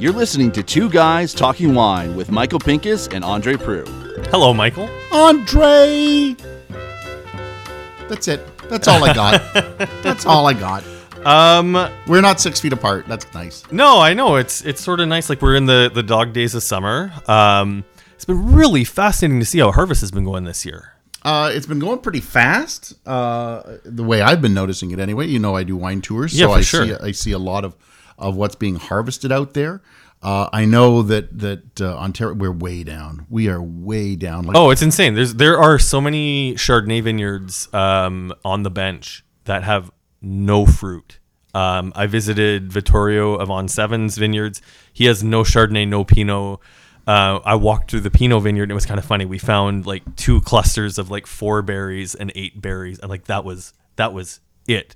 You're listening to Two Guys Talking Wine with Michael Pinkus and Andre Proulx. Hello, Michael. Andre. That's it. That's all I got. That's all I got. Um, We're not six feet apart. That's nice. no, I know it's it's sort of nice. Like we're in the the dog days of summer. Um, it's been really fascinating to see how harvest has been going this year. Uh, it's been going pretty fast. Uh, the way I've been noticing it, anyway. You know, I do wine tours, Yeah, so I sure. see I see a lot of of what's being harvested out there. Uh, I know that that uh, Ontario, we're way down. We are way down. Like, Oh, it's insane. There's there are so many Chardonnay vineyards um, on the bench that have no fruit. Um, I visited Vittorio of On Sevens vineyards. He has no Chardonnay, no Pinot. Uh, I walked through the Pinot vineyard. and It was kind of funny. We found like two clusters of like four berries and eight berries, and like that was that was it.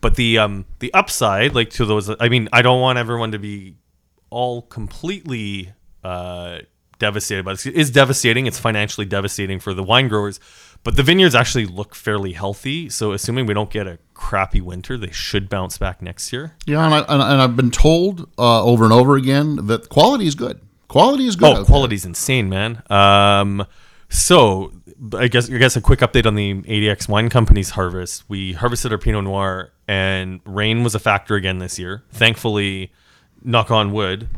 But the um the upside, like to those, I mean, I don't want everyone to be all completely uh, devastated by this. It is devastating. It's financially devastating for the wine growers, but the vineyards actually look fairly healthy. So, assuming we don't get a crappy winter, they should bounce back next year. yeah, and, I, and, I've been told uh, over and over again that quality is good. Quality is good. Oh, quality's insane, man. Um, so I guess I guess a quick update on the ADX Wine Company's harvest. We harvested our Pinot Noir, and rain was a factor again this year. Thankfully, knock on wood,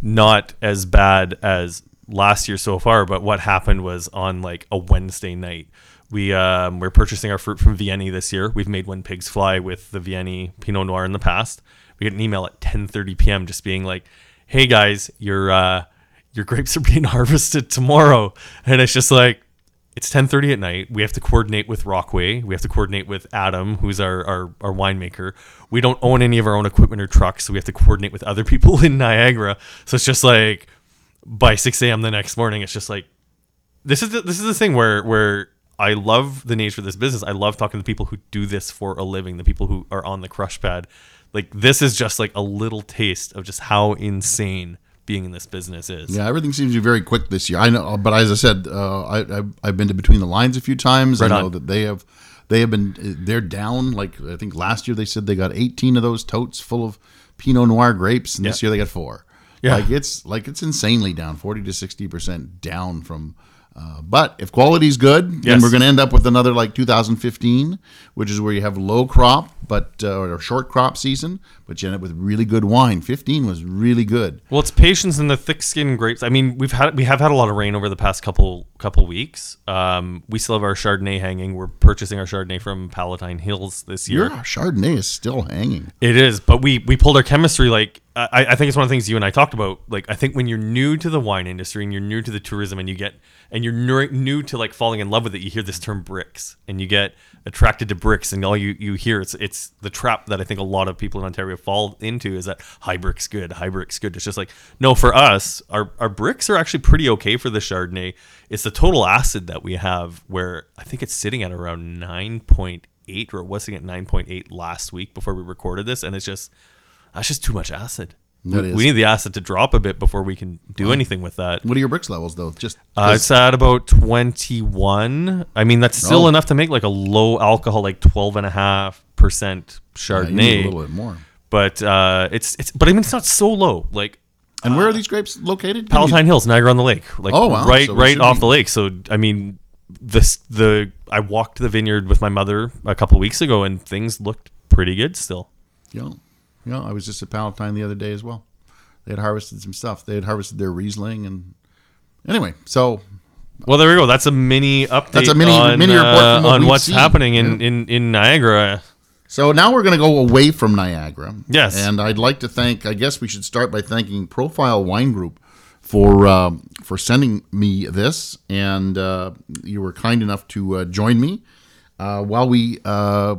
not as bad as last year so far. But what happened was on like a Wednesday night. We um, we're purchasing our fruit from Vieni this year. We've made when pigs fly with the Vieni Pinot Noir in the past. We get an email at 10:30 p.m. just being like, "Hey guys, your uh, your grapes are being harvested tomorrow," and it's just like it's 10:30 at night. We have to coordinate with Rockway. We have to coordinate with Adam, who's our, our our winemaker. We don't own any of our own equipment or trucks, so we have to coordinate with other people in Niagara. So it's just like by 6 a.m. the next morning, it's just like this is the, this is the thing where where I love the nature of this business. I love talking to people who do this for a living, the people who are on the crush pad. Like this is just like a little taste of just how insane being in this business is. Yeah, everything seems to be very quick this year. I know, but as I said, uh, I, I've, I've been to between the lines a few times. Right I know on. that they have, they have been, they're down. Like I think last year they said they got 18 of those totes full of Pinot Noir grapes, and this year they got four. Yeah. like it's like it's insanely down, 40 to 60 percent down from. Uh, but if quality's good, then we're going to end up with another like 2015, which is where you have low crop, but uh, or short crop season, but you end up with really good wine. 15 was really good. Well, it's patience and the thick-skinned grapes. I mean, we've had we have had a lot of rain over the past couple couple weeks. Um, we still have our Chardonnay hanging. We're purchasing our Chardonnay from Palatine Hills this year. Your Chardonnay is still hanging. It is, but we we pulled our chemistry. Like I, I think it's one of the things you and I talked about. Like I think when you're new to the wine industry and you're new to the tourism and you get and you're new, to like falling in love with it, you hear this term Brix and you get attracted to Brix and all you you hear it's it's the trap that I think a lot of people in Ontario fall into is that high Brix good, high Brix good. It's just like no, for us, our our Brix are actually pretty okay for the Chardonnay. It's the total acid that we have where I think it's sitting at around nine point eight or it was sitting at nine point eight last week before we recorded this, and it's just that's just too much acid. That we, is. we need the acid to drop a bit before we can do anything with that. What are your Brix levels though? Just Uh, it's at about 21. I mean, that's still Oh. enough to make like a low alcohol, like 12.5% yeah, you Chardonnay. need a little bit more. but uh, it's, it's, but I mean, it's not so low. Like, And where are these grapes located? Palatine Hills, Niagara on the Lake, like Oh, wow. right, So right off be- the lake. So I mean, this the I walked the vineyard with my mother a couple of weeks ago, and things looked pretty good still. Yeah, yeah. I was just at Palatine the other day as well. They had harvested some stuff. They had harvested their Riesling, and anyway, so Well, there we go. That's a mini update. That's a mini- on, mini report uh, what on what's seen. happening in, Yeah. in in Niagara. so now we're going to go away from Niagara. Yes. and I'd like to thank. I guess we should start by thanking Profile Wine Group for um, for sending me this, and uh, you were kind enough to uh, join me uh, while we uh,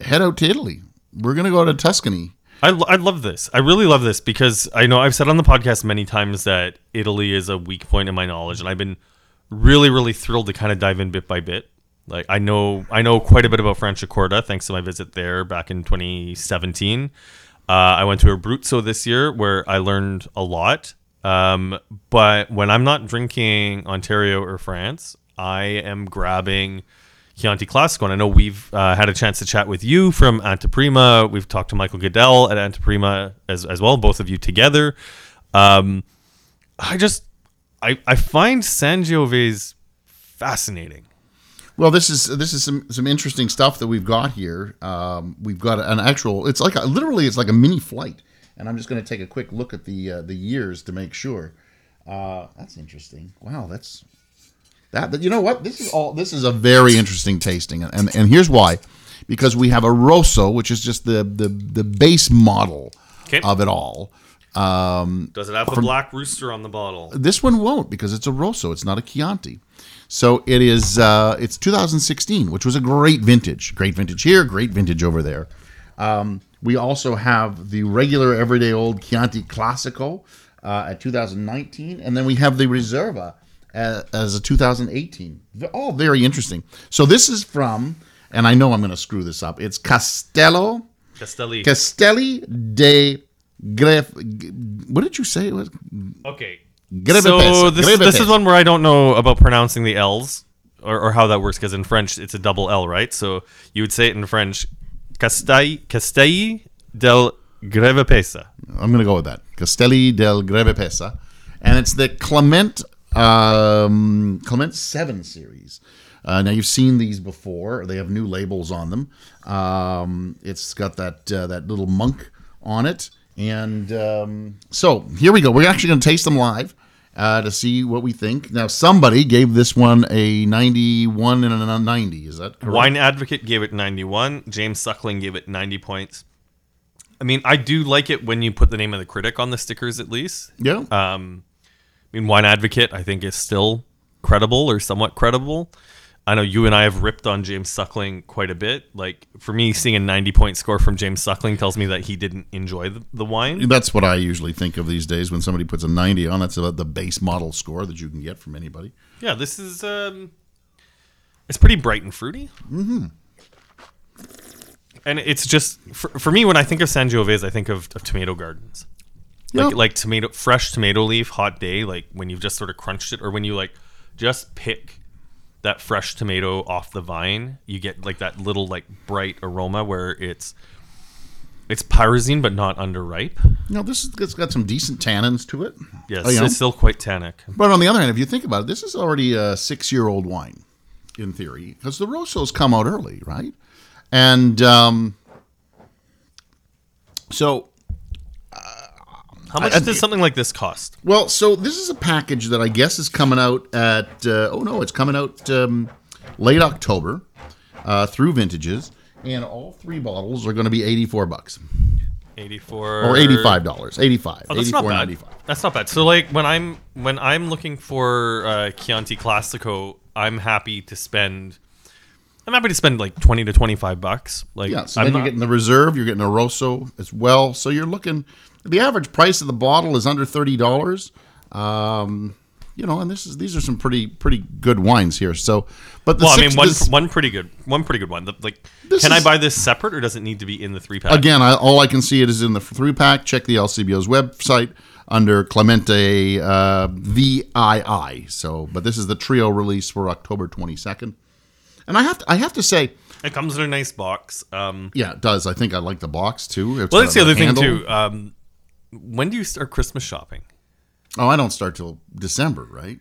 head out to Italy. We're to go to Tuscany. I, I love this. I really love this because I know I've said on the podcast many times that Italy is a weak point in my knowledge, and I've been really, really thrilled to kind of dive in bit by bit. Like I know, I know quite a bit about Franciacorta thanks to my visit there back in 2017. Uh, I went to Abruzzo this year where I learned a lot. Um, but when I'm not drinking Ontario or France, I am grabbing Chianti Classico. And I know we've uh, had a chance to chat with you from Anteprima. We've talked to Michael Goodell at Anteprima as, as well, both of you together. Um, I just, I, I find Sangiovese fascinating. Well, this is this is some some interesting stuff that we've got here. Um, we've got an actual. It's like a, literally it's like a mini flight, and I'm just going to take a quick look at the uh, the years to make sure. Uh, that's interesting. Wow, that's that. But you know what? This is all. This is a very interesting tasting, and and here's why, because we have a Rosso, which is just the the the base model Okay. of it all. Um, Does it have a black rooster on the bottle? this one won't because it's a Rosso. It's not a Chianti. So it is. Uh, it's 2016, which was a great vintage. Great vintage here. Great vintage over there. Um, we also have the regular everyday old Chianti Classico uh, at 2019, and then we have the Reserva as a 2018. All very interesting. So this is from, and I know I'm going to screw this up. It's Castello Castelli. Castelli de Gref. What did you say it was? okay. Greve so this, this is one where I don't know about pronouncing the L's or, or how that works because in French it's a double L, right? So you would say it in French, Castelli, Castelli del Greve Pesa. I'm going to go with that. Castelli del Greve Pesa. And it's the Clement um, Clement 7 series. Uh, now, you've seen these before. They have new labels on them. Um, it's got that, uh, that little monk on it. And um, so here we go. We're actually going to taste them live uh, to see what we think. Now, somebody gave this one a 91 and a 90. Is that correct? Wine Advocate gave it 91. James Suckling gave it 90 points. I mean, I do like it when you put the name of the critic on the stickers at least. Yeah. Um, I mean, Wine Advocate, I think, is still credible or somewhat credible. I know you and I have ripped on James Suckling quite a bit. Like, for me, seeing a 90 point score from James Suckling tells me that he didn't enjoy the, the wine. That's what I usually think of these days when somebody puts a 90 on. That's about the base model score that you can get from anybody. Yeah, this is, um, it's pretty bright and fruity. Mm-hmm. And it's just, for, for me, when I think of Sangiovese, I think of, of tomato gardens. Like, like tomato, fresh tomato leaf, hot day, like when you've just sort of crunched it, or when you like just pick that fresh tomato off the vine, you get like that little like bright aroma where it's it's pyrazine but not underripe. No, this is, it's got some decent tannins to it. Yes, Oh, it's still quite tannic. But on the other hand, if you think about it, this is already a six-year-old wine, in theory, because the Rossos come out early, right? And um, so, How much I- does something like this cost? well, so this is a package that I guess is coming out at. Uh, oh no, it's coming out um, late October uh, through Vintages, and all three bottles are going to be eighty-four bucks Eighty four or eighty-five dollars. Eighty-five. Oh, that's not bad. 84.95. That's not bad. So like when I'm when I'm looking for uh, Chianti Classico, I'm happy to spend. I'm happy to spend like twenty to twenty five bucks. Like Yeah, so I'm then not- you're getting the reserve, you're getting a Rosso as well. So you're looking. The average price of the bottle is under thirty dollars. Um, you know, and this is these are some pretty pretty good wines here. So, but the well, I mean, one this- one pretty good, one pretty good one. The- like, can I buy this separate or does it need to be in the three pack? again, I, all I can see it is in the three pack. Check the LCBO's website under Clemente uh, VII. So, but this is the trio release for October twenty second. And I have to I have to say, It comes in a nice box. Um, yeah, it does. I think I like the box too. It's well, that's the other thing too. Um, when do you start Christmas shopping? Oh, I don't start till December, right?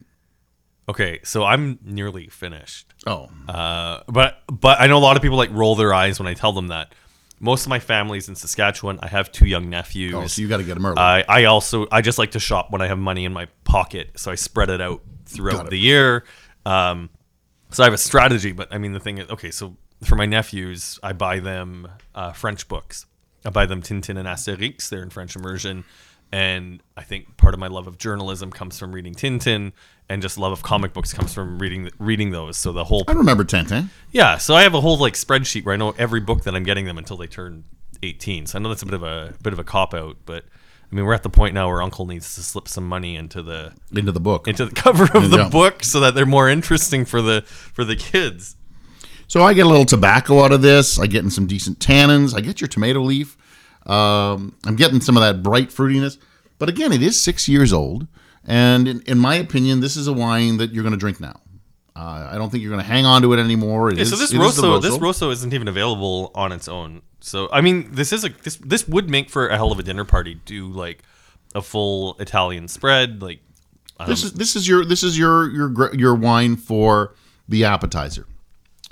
Okay, so I'm nearly finished. Oh, Uh, but but I know a lot of people like roll their eyes when I tell them that. Most of my family's in Saskatchewan. I have two young nephews. oh, so you got to get them early. I, I also I just like to shop when I have money in my pocket, so I spread it out throughout it. the year. Um, so I have a strategy, but I mean the thing is, okay, so for my nephews, I buy them uh, French books. I buy them Tintin and Asterix. They're in French immersion, and I think part of my love of journalism comes from reading Tintin, and just love of comic books comes from reading reading those. So the whole I remember Tintin. yeah, so I have a whole like spreadsheet where I know every book that I'm getting them until they turn 18. So I know that's a bit of a bit of a cop out, but I mean we're at the point now where Uncle needs to slip some money into the into the book. into the cover of the book so that they're more interesting for the for the kids. So I get a little tobacco out of this. I get in some decent tannins. I get your tomato leaf. Um, I'm getting some of that bright fruitiness. But again, it is six years old, and in, in my opinion, this is a wine that you're going to drink now. Uh, I don't think you're going to hang on to it anymore. It Yeah, is- so this it is the rosso, this rosso isn't even available on its own. So I mean, this is a this this would make for a hell of a dinner party. Do like a full Italian spread, like This is this is your this is your your your wine for the appetizer.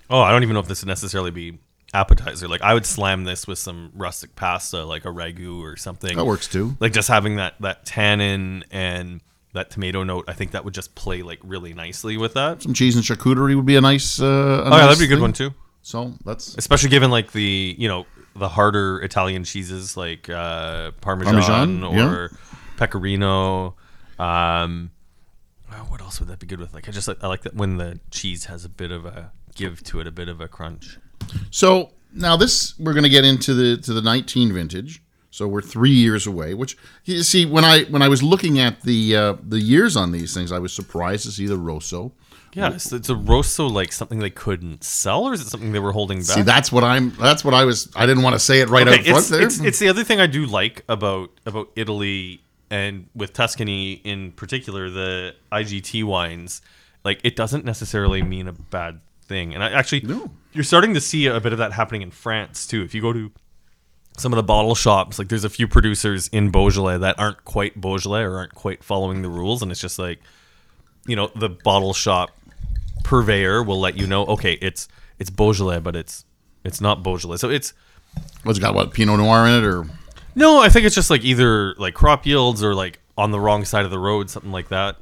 Oh, I don't even know if this would necessarily be appetizer. Like I would slam this with some rustic pasta, like a ragu or something. That works too. Like just having that that tannin and that tomato note, I think that would just play like really nicely with that. Some cheese and charcuterie would be a nice. Uh, a Oh yeah, that'd be a good thing. one too. So that's especially given like the you know the harder Italian cheeses like uh, Parmesan, Parmesan, or Pecorino. Um, oh, what else would that be good with? Like I just like, I like that when the cheese has a bit of a give to it, a bit of a crunch. So now this we're going to get into the to the 19 vintage. So we're three years away. Which you see when I when I was looking at the uh, the years on these things, I was surprised to see the Rosso. Yeah, it's, it's a rosso like something they couldn't sell, or is it something they were holding back? See, that's what I'm. That's what I was. I didn't want to say it right Okay, up front it's, there. it's, it's the other thing I do like about about Italy and with Tuscany in particular, the IGT wines. Like it doesn't necessarily mean a bad thing, and I actually No. you're starting to see a bit of that happening in France too. If you go to some of the bottle shops, like there's a few producers in Beaujolais that aren't quite Beaujolais or aren't quite following the rules, and it's just like you know the bottle shop purveyor will let you know, okay, it's it's Beaujolais, but it's it's not Beaujolais, so it's What's it got? What Pinot Noir in it, or no, I think it's just like either like crop yields or like on the wrong side of the road, something like that.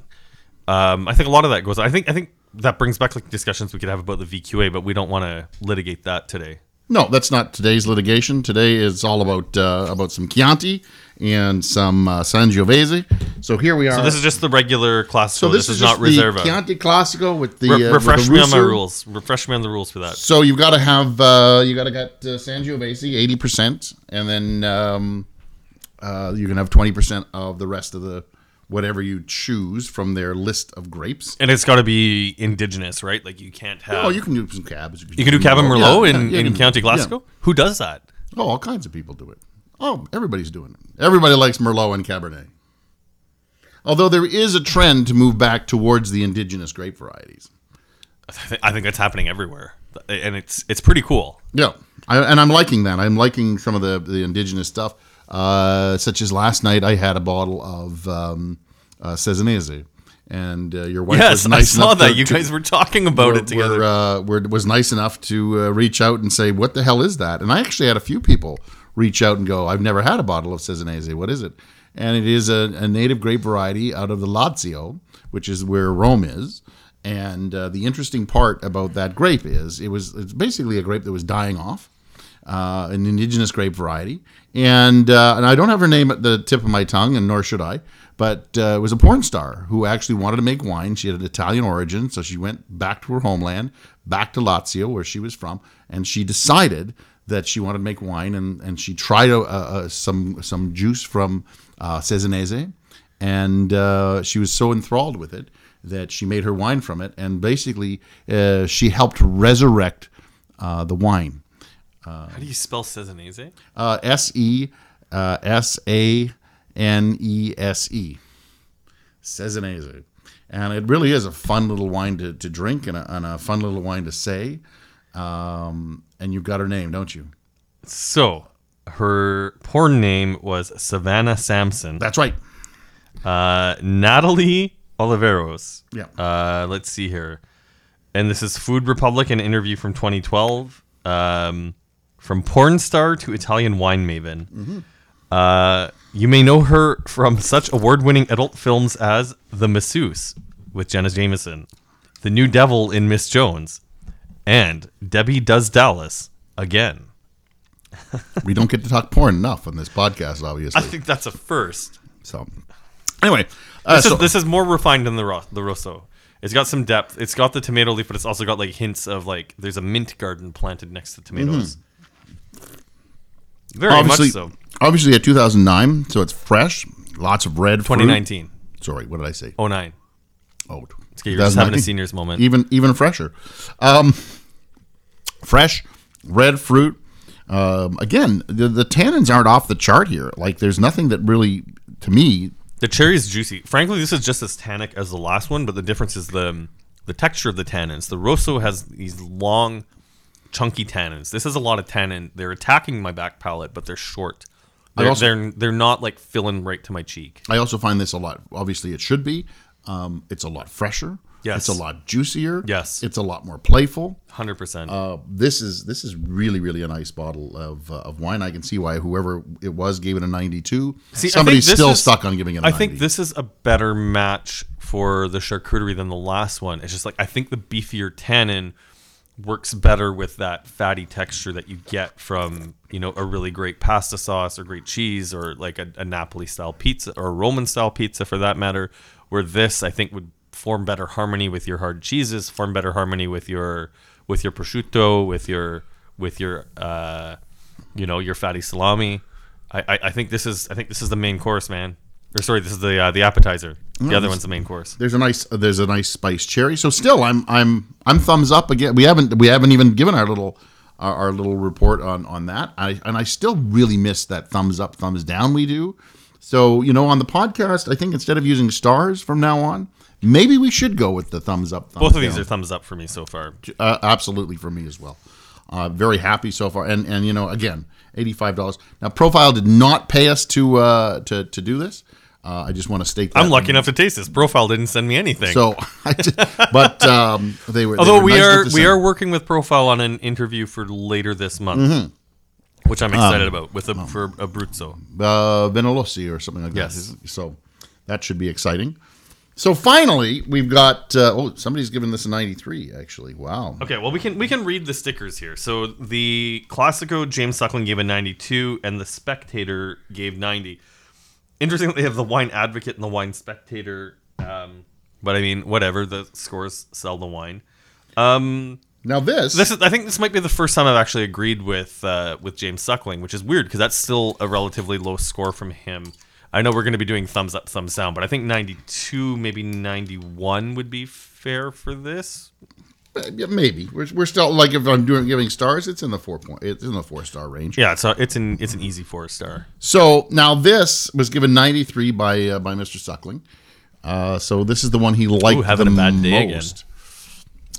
Um, I think a lot of that goes. I think I think that brings back like discussions we could have about the VQA, but we don't want to litigate that today. no? That's not today's litigation. Today is all about uh, about some Chianti and some uh, Sangiovese. So here we are. So this is just the regular class. So this, is, not Reserva. the Chianti Classico with the Re- uh, with the refresh me on my rules. Refresh me on the rules for that. So you've got to have uh, you got to get uh, Sangiovese eighty percent, and then um, uh, you can have twenty percent of the rest of the whatever you choose from their list of grapes. And it's got to be indigenous, right? Like you can't have. Oh, you can do some cabs. you can do Cabin Merlot Yeah, in, yeah, in can- County yeah. Who does that? Oh, all kinds of people do it. Oh, everybody's doing it. Everybody likes Merlot and Cabernet. Although there is a trend to move back towards the indigenous grape varieties. I I think that's happening everywhere, and it's it's pretty cool. Yeah, I, and I'm liking that. I'm liking some of the the indigenous stuff, uh, such as last night I had a bottle of um, uh, Cesanese, and uh, your wife Yes, was nice I saw enough that. to- you guys were talking about were, it together. Were, uh, were, was nice enough to uh, reach out and say, "What the hell is that?" And I actually had a few people reach out and go, "I've never had a bottle of Cesanese. What is it?" And it is a, a native grape variety out of the Lazio, which is where Rome is. And uh, the interesting part about that grape is it was it's basically a grape that was dying off, uh, an indigenous grape variety. And uh, and I don't have her name at the tip of my tongue, and nor should I. But uh, it was a porn star who actually wanted to make wine. She had an Italian origin, so she went back to her homeland, back to Lazio, where she was from, and she decided that she wanted to make wine. And, and she tried uh, uh, some some juice from uh, Cesanese, and uh, she was so enthralled with it that she made her wine from it. And basically, uh, she helped resurrect uh, the wine. How do you spell Cesanese? Uh, S E uh, S A N E S E. Cesanese. And it really is a fun little wine to, to drink and a, and a fun little wine to say. Um, and you've got her name, don't you? So her porn name was Savanna Samson. That's right. Uh, Natalie Oliveros. Yeah. Uh, let's see here. And this is Food Republic, an interview from 2012. Um, from porn star to Italian wine maven. Uh, you may know her from such award winning adult films as The Masseuse with Jenna Jameson, The New Devil in Miss Jones, and Debbie Does Dallas again. We don't get to talk porn enough on this podcast, obviously. I think that's a first. So, anyway, uh, This, so, is, this is more refined than the ro- the rosso. It's got some depth. It's got the tomato leaf, but it's also got like hints of like there's a mint garden planted next to tomatoes. Very obviously, much so. obviously, a 2009, so it's fresh. Lots of red. fruit. 2019, Sorry, what did I say? 09. Oh, Okay, you're just having a seniors moment. even even fresher. Um, fresh red fruit. Um, again, the, the tannins aren't off the chart here. Like, there's nothing that really, to me, The cherry is juicy. Frankly, this is just as tannic as the last one, but the difference is the the texture of the tannins. The Rosso has these long, chunky tannins. This is a lot of tannin. They're attacking my back palate, but they're short. They're, also- they're they're not like filling right to my cheek. I also find this a lot. Obviously, it should be. Um, it's a lot fresher. Yes. It's a lot juicier. Yes. It's a lot more playful. Hundred percent. Uh, this is this is really really a nice bottle of, uh, of wine. I can see why whoever it was gave it a 92. See, Somebody's still is- stuck on giving it a I 90. think this is a better match for the charcuterie than the last one. It's just like I think the beefier tannin works better with that fatty texture that you get from you know a really great pasta sauce or great cheese or like a, a Napoli style pizza or a Roman style pizza for that matter. Where this I think would form better harmony with your hard cheeses, form better harmony with your with your prosciutto, with your with your uh, you know your fatty salami. I, I, I think this is I think this is the main course, man. Or sorry, this is the uh, the appetizer. The other one's the main course. there's a nice there's a nice spiced cherry. So still, I'm I'm I'm thumbs up again. We haven't we haven't even given our little our, our little report on on that. I and I still really miss that thumbs up thumbs down we do. So you know on the podcast, I think instead of using stars from now on, maybe we should go with the thumbs up. Thumbs Both of these are thumbs up for me so far. uh, absolutely for me as well. Uh, very happy so far, and and you know again, eighty five dollars. Now, Profile did not pay us to uh, to to do this. Uh, I just want to state. That. I'm lucky enough to taste this. Profile didn't send me anything. So, I just, but um, they were. they Although were we nice are we send- are working with Profile on an interview for later this month, Mm-hmm. which I'm Um, excited about with a for Abruzzo, Bruzzo. uh, Benelossi or something like Yes. that. So that should be exciting. So finally, we've got. Uh, oh, somebody's given this a ninety three. Actually, wow. Okay, well we can we can read the stickers here. So the Classico James Suckling gave a 92, and the Spectator gave 90. Interesting that they have the Wine Advocate and the Wine Spectator. Um, but I mean, whatever. The scores sell the wine. Um, Now this. this is, I think this might be the first time I've actually agreed with uh, with James Suckling, which is weird because that's still a relatively low score from him. I know we're going to be doing thumbs up, thumbs down, but I think 92, maybe 91 would be fair for this. Yeah, maybe we're, we're still like if I'm doing giving stars, it's in the four point. It's in the four star range. Yeah, so it's an it's an easy four star. So now this was given 93 by uh, by Mr. Suckling. Uh, so this is the one he liked Ooh, having the a bad day again. most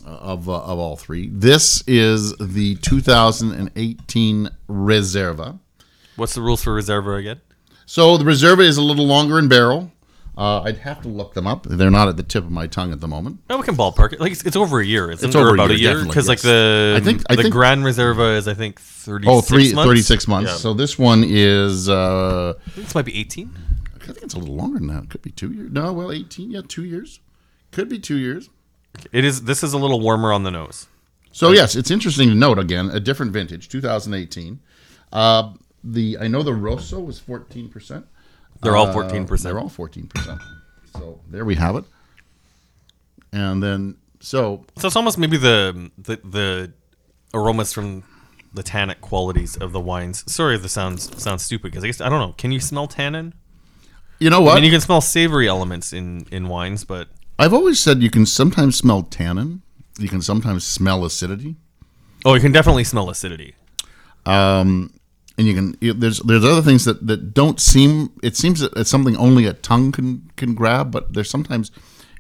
uh, of uh, of all three. This is the 2018 Reserva. What's the rules for Reserva again? So the Reserva is a little longer in barrel. Uh, I'd have to look them up. They're not at the tip of my tongue at the moment. No, we can ballpark it. Like it's, it's over a year. It's, It's over about a year, because like the I think- I the think- Grand Reserva is I think thirty. Oh, three, months? 36 months. Yeah. So this one is, uh, I think this might be eighteen. I think it's a little longer than that. It could be two years. No, well, 18. Yeah, two years. Could be two years. It is. This is a little warmer on the nose. So yes, it's interesting to note again a different vintage, 2018. Uh, the I know the Rosso was 14 percent. They're all 14%. They're all 14 percent. So there we have it. And then so So it's almost maybe the the the aromas from the tannic qualities of the wines. Sorry if this sounds sounds stupid because I guess I don't know. Can you smell tannin? you know what? I what? mean, you can smell savory elements in in wines, but I've always said you can sometimes smell tannin. You can sometimes smell acidity. oh, you can definitely smell acidity. Um, and you can you, there's there's other things that, that don't seem it seems that it's something only a tongue can can grab, but there's sometimes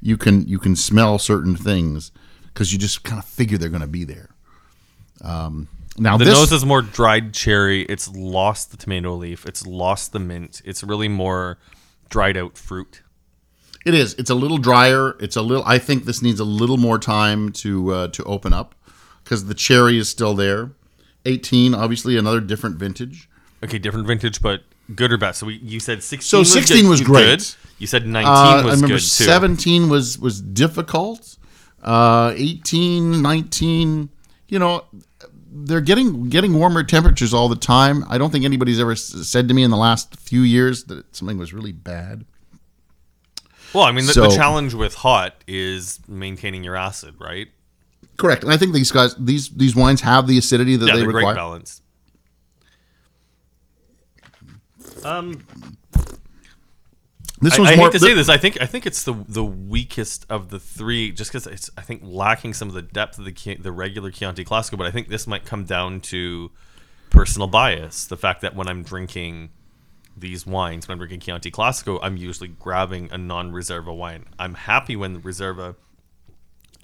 you can you can smell certain things because you just kind of figure they're going to be there. Um, now The this nose is more dried cherry. It's lost the tomato leaf. It's lost the mint. It's really more dried out fruit. it is it's a little drier. It's a little. I think this needs a little more time to uh, to open up because the cherry is still there. 18, obviously another different vintage. Okay, different vintage, but good or bad. So we, you said sixteen. So was 16 good- was good. great. You said nineteen Uh, I was remember good too. 17 was was difficult. Uh, 18, 19, you know, they're getting getting warmer temperatures all the time. I don't think anybody's ever s- said to me in the last few years that something was really bad. Well, I mean, the, the So- challenge with hot is maintaining your acid, right? Correct. And I think these guys these these wines have the acidity that Yeah, they require. great balance. Um, This I, one's I more hate to say this. I think I think it's the the weakest of the three, just because it's I think lacking some of the depth of the the regular Chianti Classico. But I think this might come down to personal bias. The fact that when I'm drinking these wines, when I'm drinking Chianti Classico, I'm usually grabbing a non-Reserva wine. I'm happy when the Reserva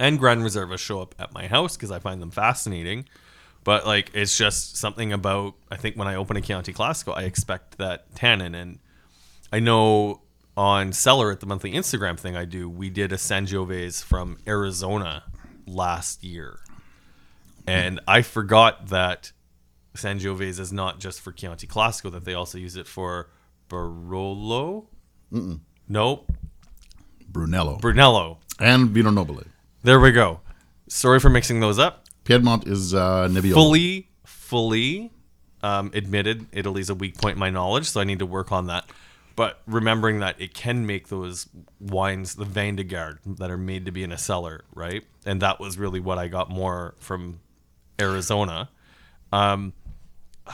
and Grand Reserva show up at my house because I find them fascinating. But like, it's just something about I think when I open a Chianti Classico, I expect that tannin, and I know on Cellar at the monthly Instagram thing I do, we did a Sangiovese from Arizona last year, and I forgot that Sangiovese is not just for Chianti Classico; that they also use it for Barolo. Nope, Brunello Brunello. and Vino Nobile. There we go. Sorry for mixing those up. Piedmont is uh, Nebbiolo. Fully, fully um, admitted Italy's a weak point in my knowledge, so I need to work on that. But remembering that it can make those wines, the Vin de Garde, that are made to be in a cellar, right? And that was really what I got more from Arizona. Um,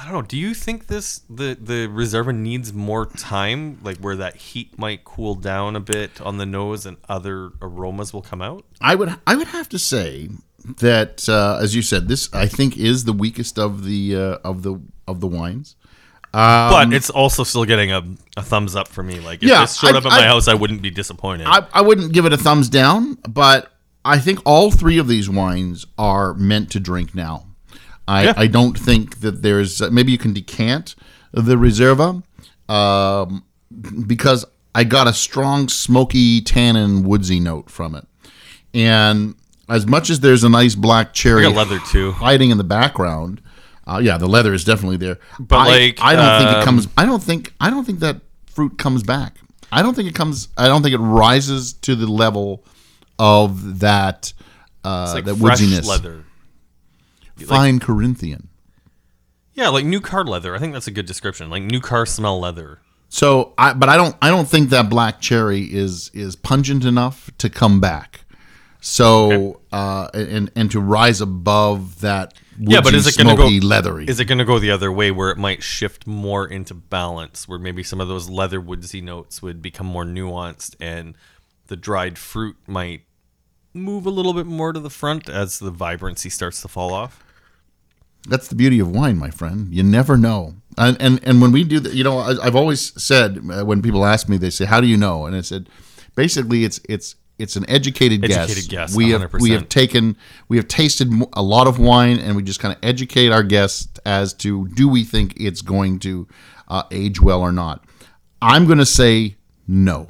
I don't know. Do you think this the the Reserva needs more time, like where that heat might cool down a bit on the nose and other aromas will come out? I would I would have to say that uh, as you said, this I think is the weakest of the uh, of the of the wines. but it's also still getting a, a thumbs up for me. Like if Yeah, this showed I- up at my house, I wouldn't be disappointed. I, I wouldn't give it a thumbs down, but I think all three of these wines are meant to drink now. I, Yeah. I don't think that there's maybe you can decant the Reserva um, because I got a strong smoky tannin woodsy note from it, and as much as there's a nice black cherry leather too. hiding in the background, uh, yeah, the leather is definitely there. But, I, like, I don't think it um, comes. I don't think I don't think that fruit comes back. I don't think it comes. I don't think it rises to the level of that uh, It's like that woodsiness. leather. Fine Corinthian. Yeah, like new car leather. I think that's a good description. Like new car smell leather. So, I but I don't I don't think that black cherry is is pungent enough to come back. So uh, and and to rise above that Yeah, but is it gonna go- leathery? Is it going to go the other way where it might shift more into balance, where maybe some of those leather woodsy notes would become more nuanced, and the dried fruit might move a little bit more to the front as the vibrancy starts to fall off? That's the beauty of wine, my friend. You never know. And and, and when we do that, you know, I, I've always said uh, when people ask me, they say, "How do you know?" And I said, basically, it's it's it's an educated, guess. Educated guess, We have we 100%. have taken we have tasted a lot of wine, and we just kind of educate our guests as to do we think it's going to uh, age well or not. I'm going to say no.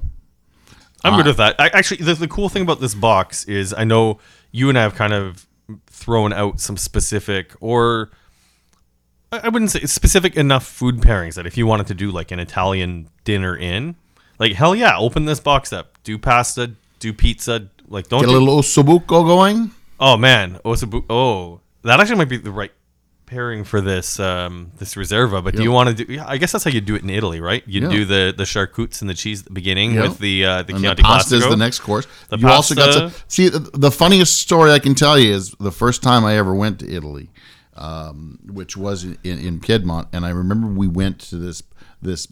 I'm Uh, good with that. I, actually, the, the cool thing about this box is I know you and I have kind of thrown out some specific, or I wouldn't say specific enough food pairings that if you wanted to do like an Italian dinner in, like hell yeah, open this box up, do pasta, do pizza, like don't Get a do, little ossobuco going. oh man, osabu, oh that actually might be the right pairing for this um this reserva but do you want to do yeah, i guess that's how you do it in italy right you Yeah. do the the charcutes and the cheese at the beginning Yeah. with the uh the And the Chianti pasta is the next course. The you also got pasta- to see the, the funniest story I can tell you is the first time I ever went to Italy, um, which was in, in Piedmont, and I remember we went to this this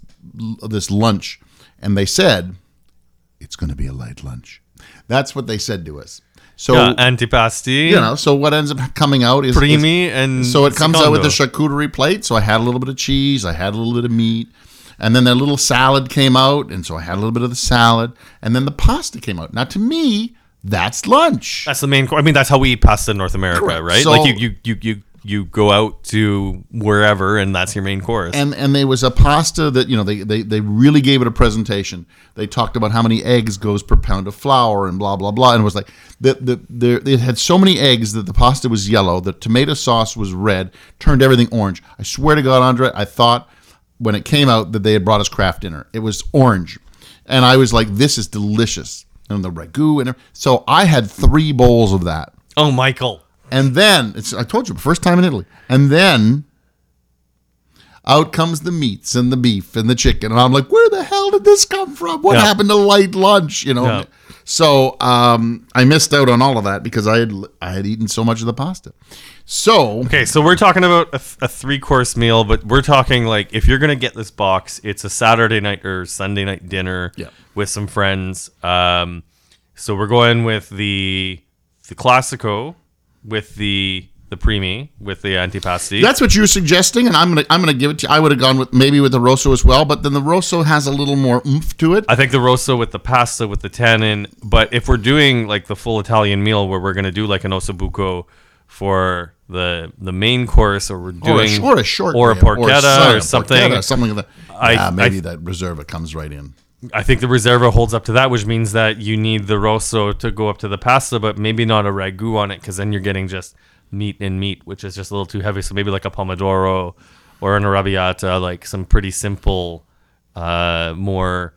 this lunch, and they said it's going to be a light lunch. That's what they said to us. So yeah, antipasti, you know, so what ends up coming out is is- primi, and so it comes out with the charcuterie plate. So I had a little bit of cheese, I had a little bit of meat, and then that little salad came out, and so I had a little bit of the salad, and then the pasta came out. Now to me, that's lunch. That's the main. course. I mean, that's how we eat pasta in North America, Correct. right? So- like you, you, you, you, you go out to wherever, and that's your main course. and and there was a pasta that you know they, they they really gave it a presentation. They talked about how many eggs goes per pound of flour and blah blah blah, and it was like the the there it had so many eggs that the pasta was yellow, the tomato sauce was red, turned everything orange. I swear to God, Andre, I thought when it came out that they had brought us Kraft Dinner. It was orange, and I was like, this is delicious, and the ragu and every- so I had three bowls of that. oh, Michael, And then it's I told you first time in Italy. And then out comes the meats and the beef and the chicken. And I'm like, where the hell did this come from? What Yeah. happened to light lunch? You know? Yeah. So um, I missed out on all of that because I had I had eaten so much of the pasta. So Okay, so we're talking about a, th- a three course meal, but we're talking like if you're gonna get this box, it's a Saturday night or Sunday night dinner Yeah. with some friends. Um, so we're going with the the Classico with the the Primi with the antipasti. That's what you're suggesting, and I'm gonna I'm gonna give it to. you. I would have gone with maybe with the rosso as well, but then the rosso has a little more oomph to it. I think the rosso with the pasta with the tannin. But if we're doing like the full Italian meal where we're gonna do like an ossobuco for the the main course, or we're or a, doing or a short or a porchetta or, some- something. porchetta, something like that. I- yeah, maybe I- that reserva comes right in. I think the Reserva holds up to that, which means that you need the rosso to go up to the pasta, but maybe not a ragu on it because then you're getting just meat and meat, which is just a little too heavy. So maybe like a pomodoro or an arrabbiata, like some pretty simple, uh, more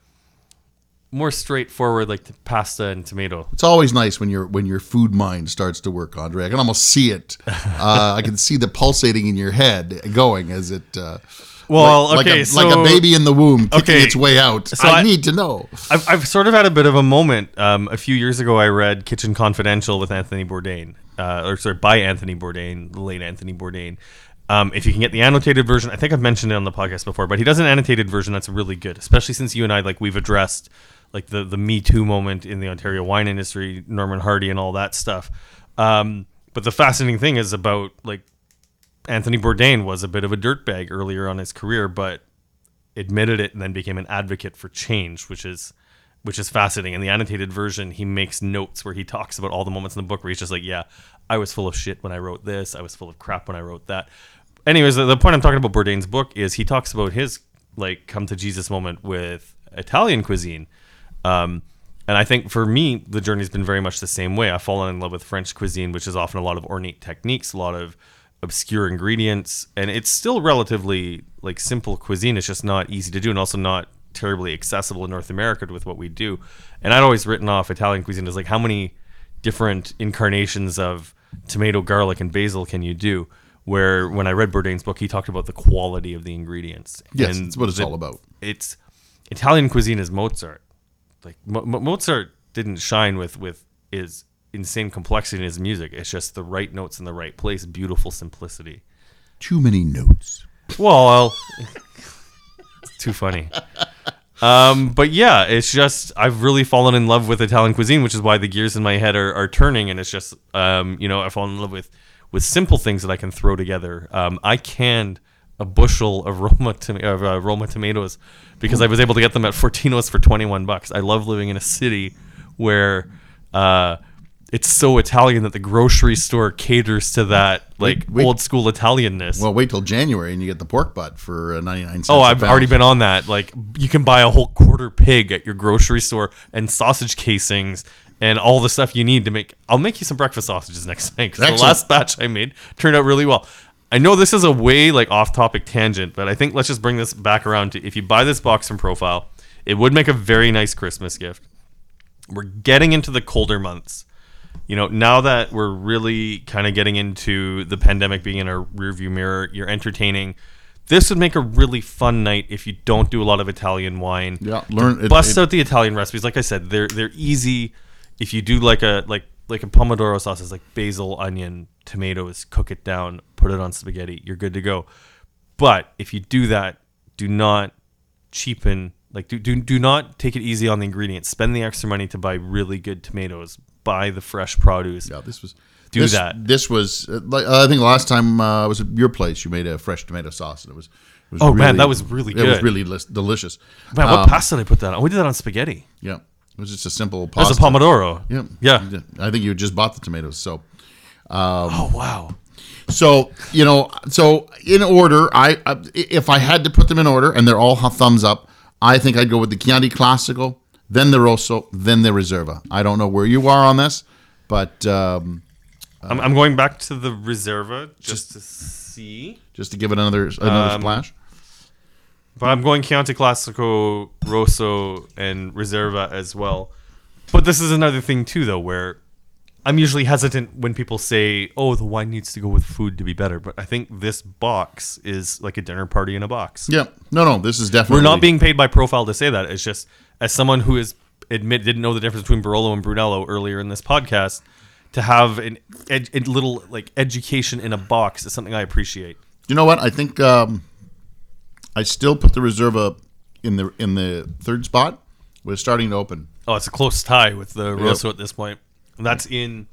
more straightforward like pasta and tomato. It's always nice when your when your food mind starts to work, Andre. I can almost see it. Uh, I can see the pulsating in your head going as it. Uh, Well, like, okay, like, a, so like a baby in the womb kicking Okay, its way out. so I, I- need to know. I've, I've sort of had a bit of a moment. Um, a few years ago, I read Kitchen Confidential with Anthony Bourdain, uh, or sorry, by Anthony Bourdain, the late Anthony Bourdain. Um, if you can get the annotated version, I think I've mentioned it on the podcast before, but he does an annotated version that's really good, especially since you and I like we've addressed like the the Me Too moment in the Ontario wine industry, Norman Hardie, and all that stuff. Um, but the fascinating thing is about like Anthony Bourdain was a bit of a dirtbag earlier on his career, but admitted it and then became an advocate for change, which is which is fascinating. In the annotated version, he makes notes where he talks about all the moments in the book where he's just like, "Yeah, I was full of shit when I wrote this. I was full of crap when I wrote that." Anyways, the, the point I'm talking about Bourdain's book is he talks about his like come to Jesus moment with Italian cuisine. Um, and I think for me, the journey's been very much the same way. I've fallen in love with French cuisine, which is often a lot of ornate techniques, a lot of obscure ingredients, and it's still relatively like simple cuisine. It's just not easy to do, and also not terribly accessible in North America with what we do. And I'd always written off Italian cuisine as like how many different incarnations of tomato, garlic, and basil can you do? Where when I read Bourdain's book, he talked about the quality of the ingredients. Yes, and that's what it's all about. It's Italian cuisine is Mozart like Mo- Mo- Mozart didn't shine with with his insane complexity in his music. It's just the right notes in the right place, beautiful simplicity. Too many notes. Well, it's too funny. Um, but yeah, it's just I've really fallen in love with Italian cuisine, which is why the gears in my head are, are turning, and it's just um, you know I've fallen in love with with simple things that I can throw together. Um, I canned a bushel of Roma tom- of uh, Roma tomatoes because I was able to get them at Fortino's for twenty one bucks. I love living in a city where uh, it's so Italian that the grocery store caters to that like wait. old school Italianness. Well, wait till January and you get the pork butt for uh, 99 cents. Oh, I've already been on that. Like, you can buy a whole quarter pig at your grocery store and sausage casings and all the stuff you need to make. I'll make you some breakfast sausages next night because the last batch I made turned out really well. I know this is a way like off-topic tangent, but I think let's just bring this back around to if you buy this box from Profile, it would make a very nice Christmas gift. We're getting into the colder months you know, now that we're really kind of getting into the pandemic being in our rearview mirror, you're entertaining. This would make a really fun night if you don't do a lot of Italian wine. Yeah, learn- it- bust it- out the Italian recipes. Like I said, they're they're easy. If you do like a like like a pomodoro sauce is like basil, onion, tomatoes, cook it down, put it on spaghetti, you're good to go. But if you do that, do not cheapen like do, do do not take it easy on the ingredients. Spend the extra money to buy really good tomatoes. Buy the fresh produce. Yeah, this was. Do this, that. This was. Uh, like, I think last time uh, was at your place. You made a fresh tomato sauce, and it was. It was Oh, man, that was really It was really lis- delicious. Man, what Um, pasta did I put that on? We did that on spaghetti. Yeah, it was just a simple pasta. a pomodoro. Yeah, Yeah. I think you just bought the tomatoes. So, Oh wow. so you know, so in order, I, I if I had to put them in order, and they're all thumbs up, I think I'd go with the Chianti Classico, then the Rosso, then the Reserva. I don't know where you are on this, but um, I'm, I'm going back to the Reserva just, to see. just to give it another another Um, splash. But I'm going Chianti Classico, Rosso, and Reserva as well. But this is another thing too, though, where I'm usually hesitant when people say, "Oh, the wine needs to go with food to be better." But I think this box is like a dinner party in a box. Yeah, no, no, this is definitely We're not being paid by Profile to say that. It's just as someone who is admit didn't know the difference between Barolo and Brunello earlier in this podcast, to have an ed, a little like education in a box is something I appreciate. You know what? I think um, I still put the Reserva in the in the third spot. We're starting to open. Oh, it's a close tie with the Rosso at this point. That's in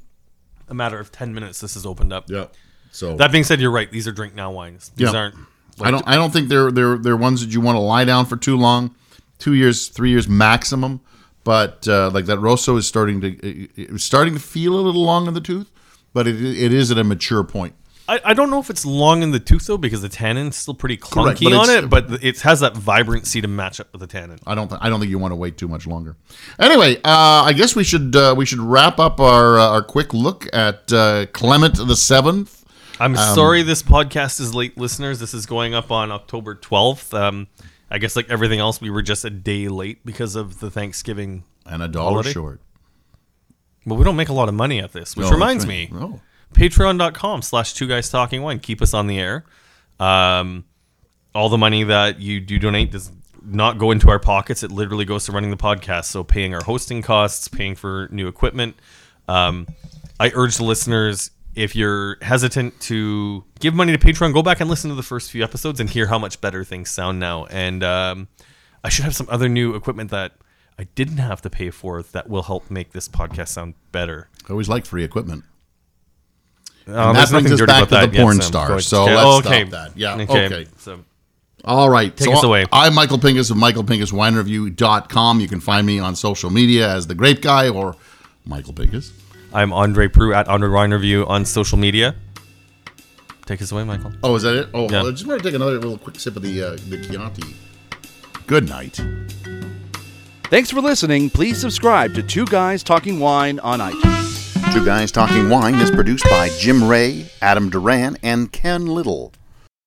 a matter of ten minutes. This has opened up. Yeah. So That being said, you're right. These are drink now wines. These Yeah. aren't. I don't. I don't think they're they're they're ones that you want to lie down for too long, two years, three years maximum. But uh, like that Rosso is starting to starting to feel a little long in the tooth, but it it is at a mature point. I, I don't know if it's long in the tooth though, because the tannin's still pretty Correct, clunky but on it's- it, but it has that vibrancy to match up with the tannin. I don't. Th- I don't think you want to wait too much longer. Anyway, uh, I guess we should uh, we should wrap up our uh, our quick look at uh, Clement the Seventh. I'm Um, sorry this podcast is late, listeners. This is going up on October 12th. Um, I guess like everything else, we were just a day late because of the Thanksgiving. And a dollar Holiday? short. But we don't make a lot of money at this, which reminds me. Oh. patreon.com slash two guys talking wine. Keep us on the air. Um, all the money that you do donate does not go into our pockets. It literally goes to running the podcast. So paying our hosting costs, paying for new equipment. Um, I urge the listeners, if you're hesitant to give money to Patreon, go back and listen to the first few episodes and hear how much better things sound now. And um, I should have some other new equipment that I didn't have to pay for that will help make this podcast sound better. I always like free equipment. Um, that brings nothing us dirty back to that the yet, porn Sam. star, Go so Okay. let's Oh, stop that. Yeah, okay. So All right. Take us away. I'm Michael Pinkus of MichaelPinkusWineReview.com. You can find me on social media as The Grape Guy or Michael Pinkus. I'm Andre Proulx at Andre Wine Review on social media. Take us away, Michael. Oh, is that it? Oh, Yeah. I just want to take another little quick sip of the uh, the Chianti. Good night. Thanks for listening. Please subscribe to Two Guys Talking Wine on iTunes. Two Guys Talking Wine is produced by Jim Ray, Adam Duran, and Ken Little.